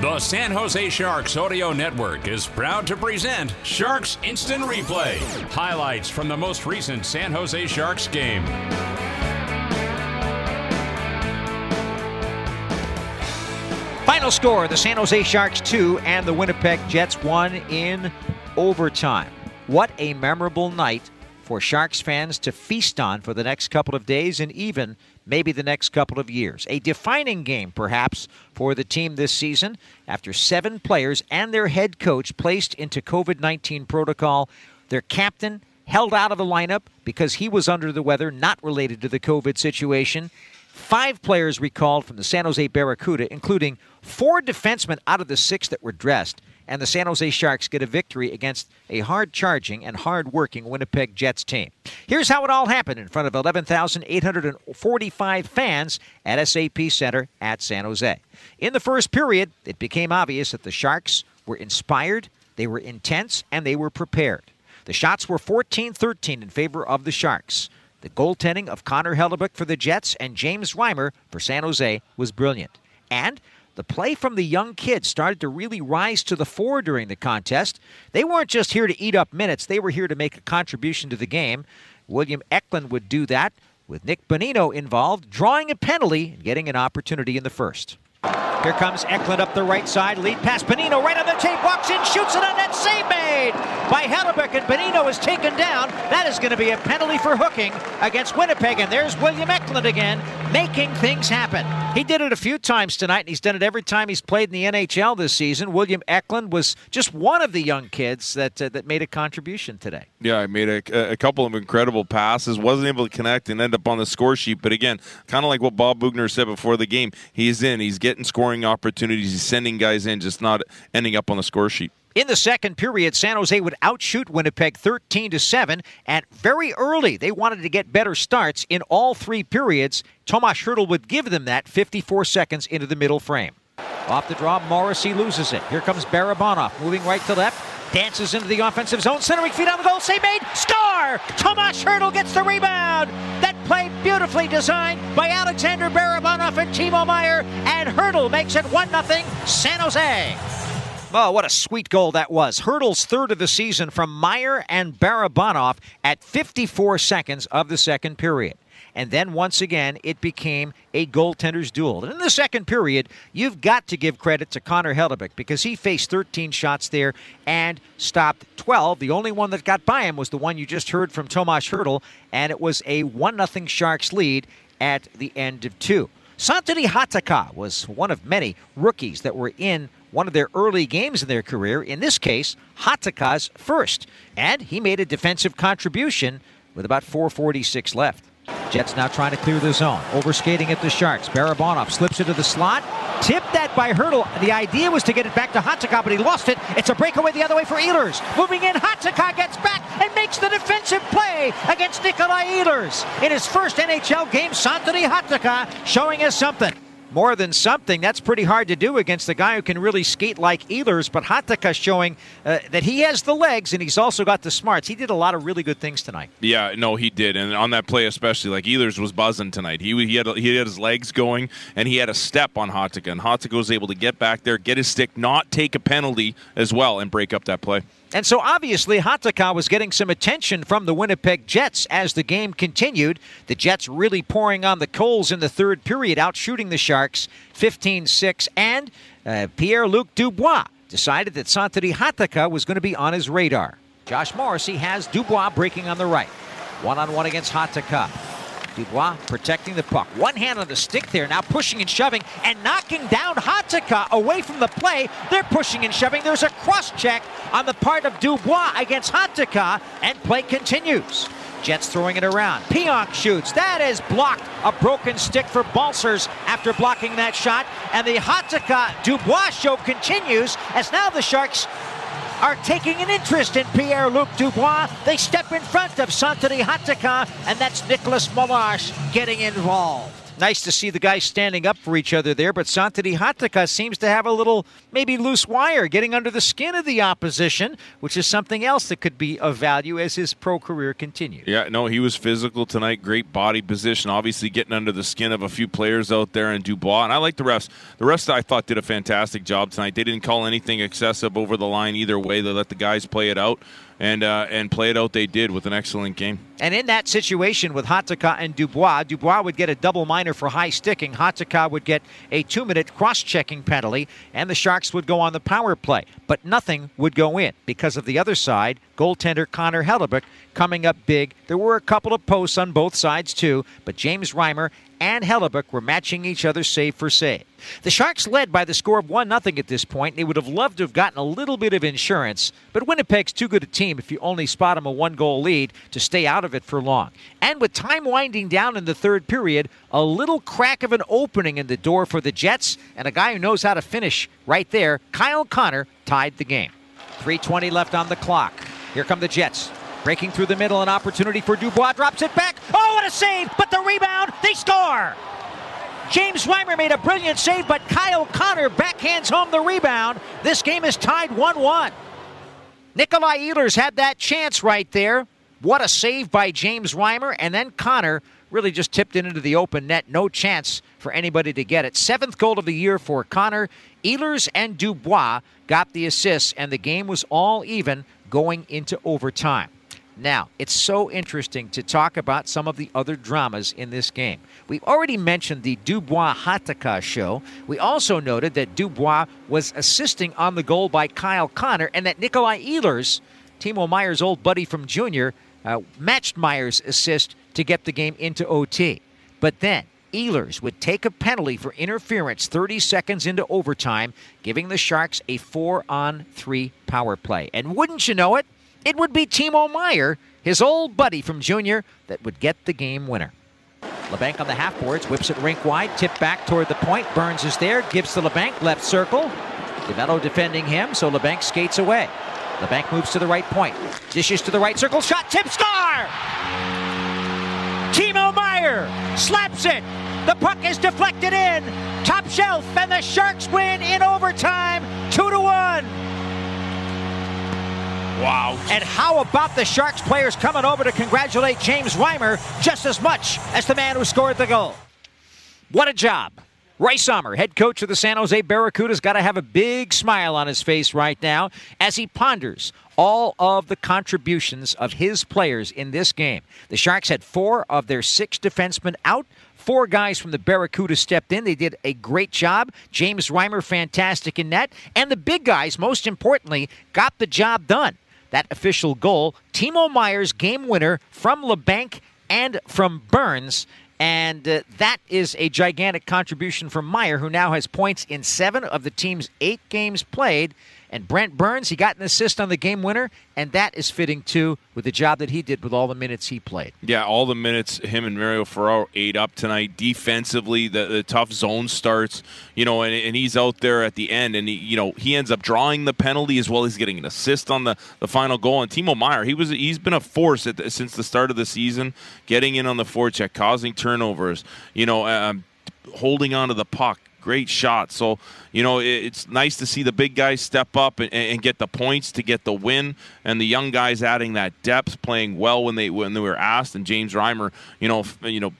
The San Jose Sharks Audio Network is proud to present Sharks Instant Replay. Highlights from the most recent San Jose Sharks game. Final score the San Jose Sharks 2 and the Winnipeg Jets 1 in overtime. What a memorable night for Sharks fans to feast on for the next couple of days and even maybe the next couple of years. A defining game, perhaps, for the team this season after seven players and their head coach placed into COVID 19 protocol. Their captain held out of the lineup because he was under the weather, not related to the COVID situation. Five players recalled from the San Jose Barracuda, including four defensemen out of the six that were dressed. And the San Jose Sharks get a victory against a hard charging and hard working Winnipeg Jets team. Here's how it all happened in front of 11,845 fans at SAP Center at San Jose. In the first period, it became obvious that the Sharks were inspired, they were intense, and they were prepared. The shots were 14 13 in favor of the Sharks. The goaltending of Connor Hellebuyck for the Jets and James Reimer for San Jose was brilliant. And the play from the young kids started to really rise to the fore during the contest. They weren't just here to eat up minutes, they were here to make a contribution to the game. William Eklund would do that with Nick Bonino involved, drawing a penalty and getting an opportunity in the first. Here comes Eklund up the right side. Lead pass. Bonino right on the tape. Walks in, shoots it on that save made by Hellebuyck. And Bonino is taken down. That is going to be a penalty for hooking against Winnipeg. And there's William Eklund again, making things happen. He did it a few times tonight, and he's done it every time he's played in the NHL this season. William Eklund was just one of the young kids that uh, that made a contribution today. Yeah, I made a, a couple of incredible passes. Wasn't able to connect and end up on the score sheet. But again, kind of like what Bob Boughner said before the game, he's in. He's getting scoring opportunities. He's sending guys in, just not ending up on the score sheet. In the second period, San Jose would outshoot Winnipeg 13 to 7, and very early they wanted to get better starts in all three periods. Tomas Hertl would give them that 54 seconds into the middle frame. Off the draw, Morrissey loses it. Here comes Barabanov, moving right to left, dances into the offensive zone, centering feet on the goal, save made, score! Tomas Hertl gets the rebound. That play beautifully designed by Alexander Barabanov and Timo Meier, and Hertl makes it 1 0 San Jose. Oh, what a sweet goal that was. Hertl's third of the season from Meier and Barabanov at 54 seconds of the second period. And then once again, it became a goaltender's duel. And in the second period, you've got to give credit to Connor Hellebuyck because he faced 13 shots there and stopped 12. The only one that got by him was the one you just heard from Tomas Hertl, and it was a 1 0 Sharks lead at the end of two. Santeri Hatakka was one of many rookies that were in one of their early games in their career, in this case, Hatakka's first. And he made a defensive contribution with about 446 left. Jets now trying to clear the zone. Overskating at the Sharks. Barabanov slips into the slot. Tipped that by Hertl. The idea was to get it back to Hatakka, but he lost it. It's a breakaway the other way for Ehlers. Moving in, Hatakka gets back and makes the defensive play against Nikolai Ehlers. In his first NHL game, Santeri Hatakka showing us something more than something. That's pretty hard to do against the guy who can really skate like Ehlers. But Hatakka showing uh, that he has the legs and he's also got the smarts. He did a lot of really good things tonight. Yeah, no, he did, and on that play especially, like Ehlers was buzzing tonight. He he had he had his legs going and he had a step on Hatakka, and Hatakka was able to get back there, get his stick, not take a penalty as well, and break up that play. And so obviously Hatakka was getting some attention from the Winnipeg Jets as the game continued. The Jets really pouring on the coals in the third period, outshooting the Sharks 15 6. And uh, Pierre Luc Dubois decided that Santeri Hatakka was going to be on his radar. Josh Morrissey has Dubois breaking on the right. One on one against Hatakka. Dubois protecting the puck. One hand on the stick there, now pushing and shoving and knocking down Hatakka away from the play. They're pushing and shoving. There's a cross check on the part of Dubois against Hatakka, and play continues. Jets throwing it around. Pionk shoots. That is blocked. A broken stick for Balcers after blocking that shot. And the Hatakka Dubois show continues as now the Sharks are taking an interest in Pierre-Luc Dubois. They step in front of Santeri Hatakka, and that's Nicholas Meloche getting involved. Nice to see the guys standing up for each other there, but Santeri Hatakka seems to have a little, maybe loose wire, getting under the skin of the opposition, which is something else that could be of value as his pro career continues. Yeah, no, he was physical tonight. Great body position. Obviously, getting under the skin of a few players out there in Dubois. And I like the refs. The refs, I thought, did a fantastic job tonight. They didn't call anything excessive over the line either way. They let the guys play it out and uh, and play it out they did with an excellent game. And in that situation with Hatakka and Dubois, Dubois would get a double minor for high sticking. Hatakka would get a two minute cross checking penalty, and the Sharks would go on the power play. But nothing would go in because of the other side, goaltender Connor Hellebuyck coming up big. There were a couple of posts on both sides, too, but James Reimer and Hellebuyck were matching each other save for save. The Sharks led by the score of 1 0 at this point. They would have loved to have gotten a little bit of insurance, but Winnipeg's too good a team if you only spot them a one goal lead to stay out of it for long. And with time winding down in the third period, a little crack of an opening in the door for the Jets, and a guy who knows how to finish right there, Kyle Connor, tied the game. 3.20 left on the clock. Here come the Jets. Breaking through the middle, an opportunity for Dubois. Drops it back. Oh, what a save! But the rebound, they score! James Reimer made a brilliant save, but Kyle Connor backhands home the rebound. This game is tied 1 1. Nikolai Ehlers had that chance right there. What a save by James Reimer. And then Connor really just tipped it into the open net. No chance for anybody to get it. Seventh goal of the year for Connor. Ehlers and Dubois got the assists, and the game was all even going into overtime. Now, it's so interesting to talk about some of the other dramas in this game. We've already mentioned the Dubois Hatakka show. We also noted that Dubois was assisting on the goal by Kyle Connor and that Nikolai Ehlers, Timo Meier's old buddy from junior, uh, matched Meier's assist to get the game into OT. But then, Ehlers would take a penalty for interference 30 seconds into overtime, giving the Sharks a 4 on 3 power play. And wouldn't you know it, it would be Timo Meier, his old buddy from junior, that would get the game winner. Labanc on the half boards, whips it rink wide, tip back toward the point. Burns is there, gives to Labanc, left circle. DeMelo defending him, so Labanc skates away. Labanc moves to the right point, dishes to the right circle, shot, tip, score! Timo Meier slaps it. The puck is deflected in. Top shelf, and the Sharks win in overtime, two to one. Wow. And how about the Sharks players coming over to congratulate James Reimer just as much as the man who scored the goal? What a job. Roy Sommer, head coach of the San Jose Barracudas, got to have a big smile on his face right now as he ponders all of the contributions of his players in this game. The Sharks had four of their six defensemen out. Four guys from the Barracuda stepped in. They did a great job. James Reimer, fantastic in net. And the big guys, most importantly, got the job done. That official goal, Timo Meier's game winner from Labanc and from Burns. And uh, that is a gigantic contribution from Meier, who now has points in seven of the team's eight games played. And Brent Burns, he got an assist on the game winner, and that is fitting too with the job that he did with all the minutes he played. Yeah, all the minutes him and Mario Ferraro ate up tonight. Defensively, the, the tough zone starts, you know, and, and he's out there at the end, and he, you know, he ends up drawing the penalty as well as getting an assist on the, the final goal. And Timo Meier, he was he's been a force the, since the start of the season, getting in on the forecheck, causing turnovers, you know, um, holding on to the puck great shot. So, you know, it's nice to see the big guys step up and, and, get the points to get the win, and the young guys adding that depth, playing well when they when they were asked. And James Reimer, you know, you know,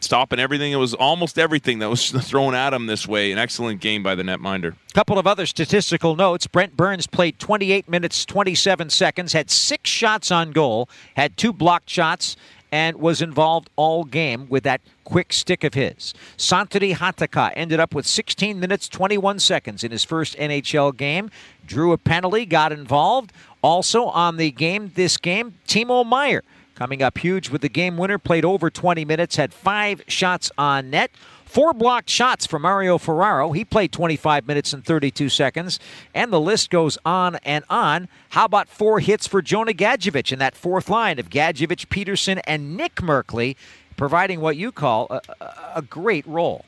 stopping everything. It was almost everything that was thrown at him this way. An excellent game by the netminder. Couple of other statistical notes. Brent Burns played 28 minutes 27 seconds, had six shots on goal, had two blocked shots, and was involved all game with that quick stick of his. Santeri Hatakka ended up with 16 minutes 21 seconds in his first NHL game. Drew a penalty, got involved. Also on the game, this game, Timo Meier coming up huge with the game winner. Played over 20 minutes, had five shots on net. Four blocked shots for Mario Ferraro. He played 25 minutes and 32 seconds. And the list goes on and on. How about four hits for Jonah Gadjovich in that fourth line of Gadjovich, Peterson, and Nick Merkley, providing what you call a, a great role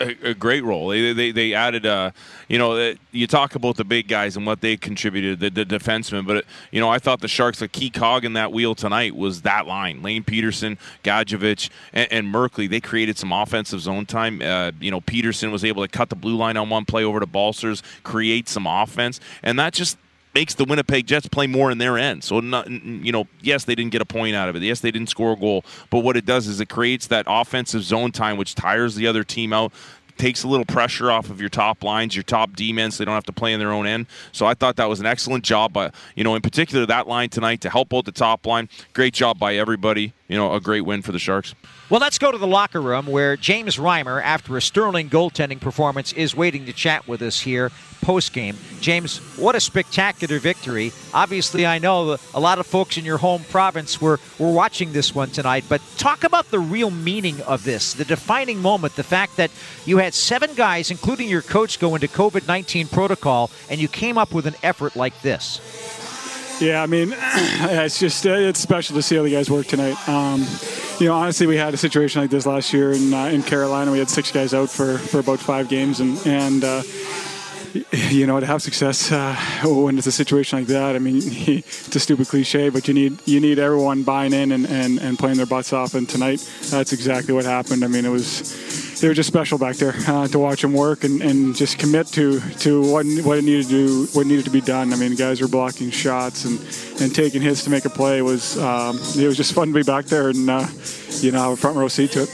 a, a, great role. They they, they added, uh, you know, you talk about the big guys and what they contributed, the, the defensemen, but you know, I thought the Sharks, a key cog in that wheel tonight was that line: Lane Peterson, Gadjovich, and, and Merkley. They created some offensive zone time. Uh, you know, Peterson was able to cut the blue line on one play over to Balcers, create some offense, and that just makes the Winnipeg Jets play more in their end. So, not, you know, yes, they didn't get a point out of it. Yes, they didn't score a goal. But what it does is it creates that offensive zone time, which tires the other team out takes a little pressure off of your top lines, your top D men, so they don't have to play in their own end. So I thought that was an excellent job, by, you know, in particular that line tonight to help out the top line. Great job by everybody. You know, a great win for the Sharks. Well, let's go to the locker room where James Reimer, after a sterling goaltending performance, is waiting to chat with us here post game. James, what a spectacular victory. Obviously, I know a lot of folks in your home province were, were watching this one tonight, but talk about the real meaning of this, the defining moment, the fact that you had seven guys, including your coach, go into COVID 19 protocol, and you came up with an effort like this. Yeah, I mean, it's just uh, it's special to see how the guys work tonight. Um, you know, honestly, we had a situation like this last year in uh, in Carolina. We had six guys out for, for about five games, and and uh, you know to have success uh, when it's a situation like that. I mean, it's a stupid cliche, but you need you need everyone buying in and, and, and playing their butts off. And tonight, that's exactly what happened. I mean, it was they were just special back there uh, to watch them work and, and just commit to to what what it needed to do, what needed to be done. I mean, guys were blocking shots and, and taking hits to make a play. Was um, it was just fun to be back there and uh, you know have a front row seat to it.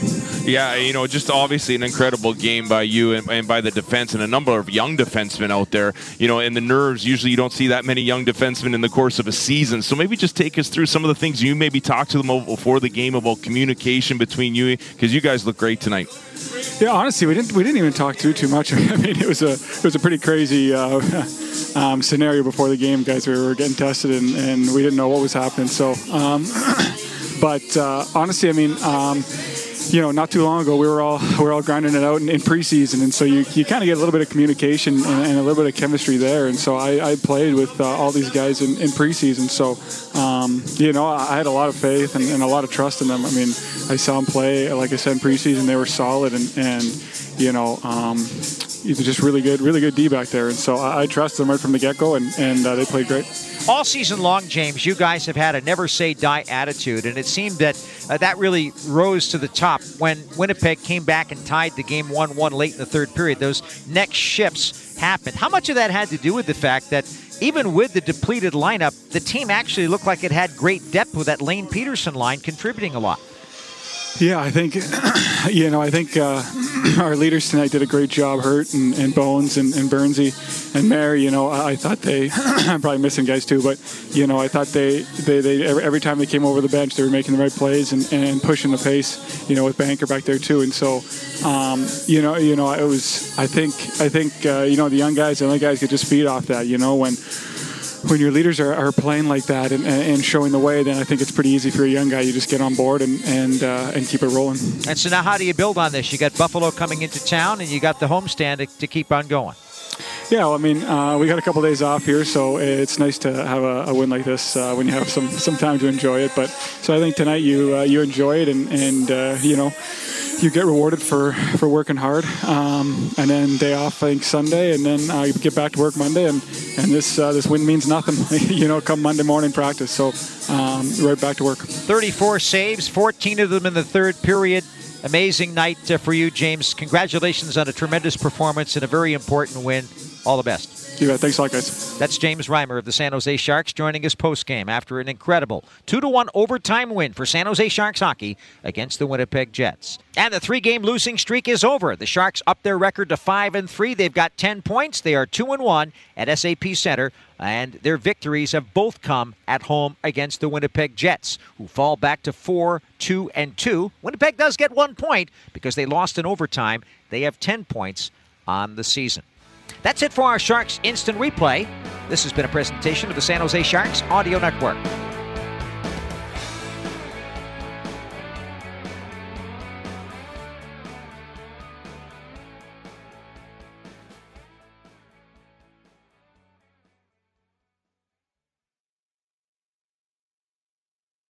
Yeah, you know, just obviously an incredible game by you and, and by the defense and a number of young defensemen out there. You know, and the nerves. Usually, you don't see that many young defensemen in the course of a season. So maybe just take us through some of the things you maybe talked to them before the game about communication between you because you guys look great tonight. Yeah, honestly, we didn't we didn't even talk too too much. I mean, it was a it was a pretty crazy uh, um, scenario before the game. Guys, we were getting tested and, and we didn't know what was happening. So, um, but uh, honestly, I mean. Um, you know, not too long ago, we were all we were all grinding it out in, in preseason, and so you, you kind of get a little bit of communication and, and, a little bit of chemistry there. And so I, I played with uh, all these guys in, in preseason, so um, you know I had a lot of faith and, and, a lot of trust in them. I mean, I saw them play, like I said, in preseason, they were solid, and, and you know. Um, just really good, really good D back there, and so I, I trust them right from the get-go, and, and uh, they played great. All season long, James, you guys have had a never say die attitude, and it seemed that uh, that really rose to the top when Winnipeg came back and tied the game 1 1 late in the third period. Those next shifts happened. How much of that had to do with the fact that even with the depleted lineup, the team actually looked like it had great depth with that Lane Peterson line contributing a lot? Yeah, I think you know. I think uh, our leaders tonight did a great job. Hurt and, and Bones and, and Bernsey and Mary. You know, I, I thought they. I'm probably missing guys too, but you know, I thought they, they, they every, time they came over the bench, they were making the right plays and, and pushing the pace. You know, with Banker back there too, and so um, you know, you know, it was. I think I think uh, you know the young guys, the young guys could just feed off that. You know, when when your leaders are, are playing like that and, and, showing the way, then I think it's pretty easy for a young guy. You just get on board and and, uh, and keep it rolling. And so now, how do you build on this? You got Buffalo coming into town, and you got the homestand to, to keep on going. Yeah, well, I mean, uh, we got a couple days off here, so it's nice to have a, a win like this uh, when you have some, some time to enjoy it. But so I think tonight you uh, you enjoy it, and and uh, you know you get rewarded for, for working hard. Um, and then day off, I think Sunday, and then uh, you get back to work Monday. And, and this uh, this win means nothing, you know, come Monday morning practice. So um, right back to work. 34 saves, 14 of them in the third period. Amazing night uh, for you, James. Congratulations on a tremendous performance and a very important win. All the best. Yeah, thanks a lot, guys. That's James Reimer of the San Jose Sharks joining us post game after an incredible 2 1 overtime win for San Jose Sharks hockey against the Winnipeg Jets. And the three game losing streak is over. The Sharks up their record to 5 and 3. They've got 10 points. They are 2 and 1 at SAP Center, and their victories have both come at home against the Winnipeg Jets, who fall back to 4 2 and 2. Winnipeg does get one point because they lost in overtime. They have 10 points on the season. That's it for our Sharks Instant Replay. This has been a presentation of the San Jose Sharks Audio Network.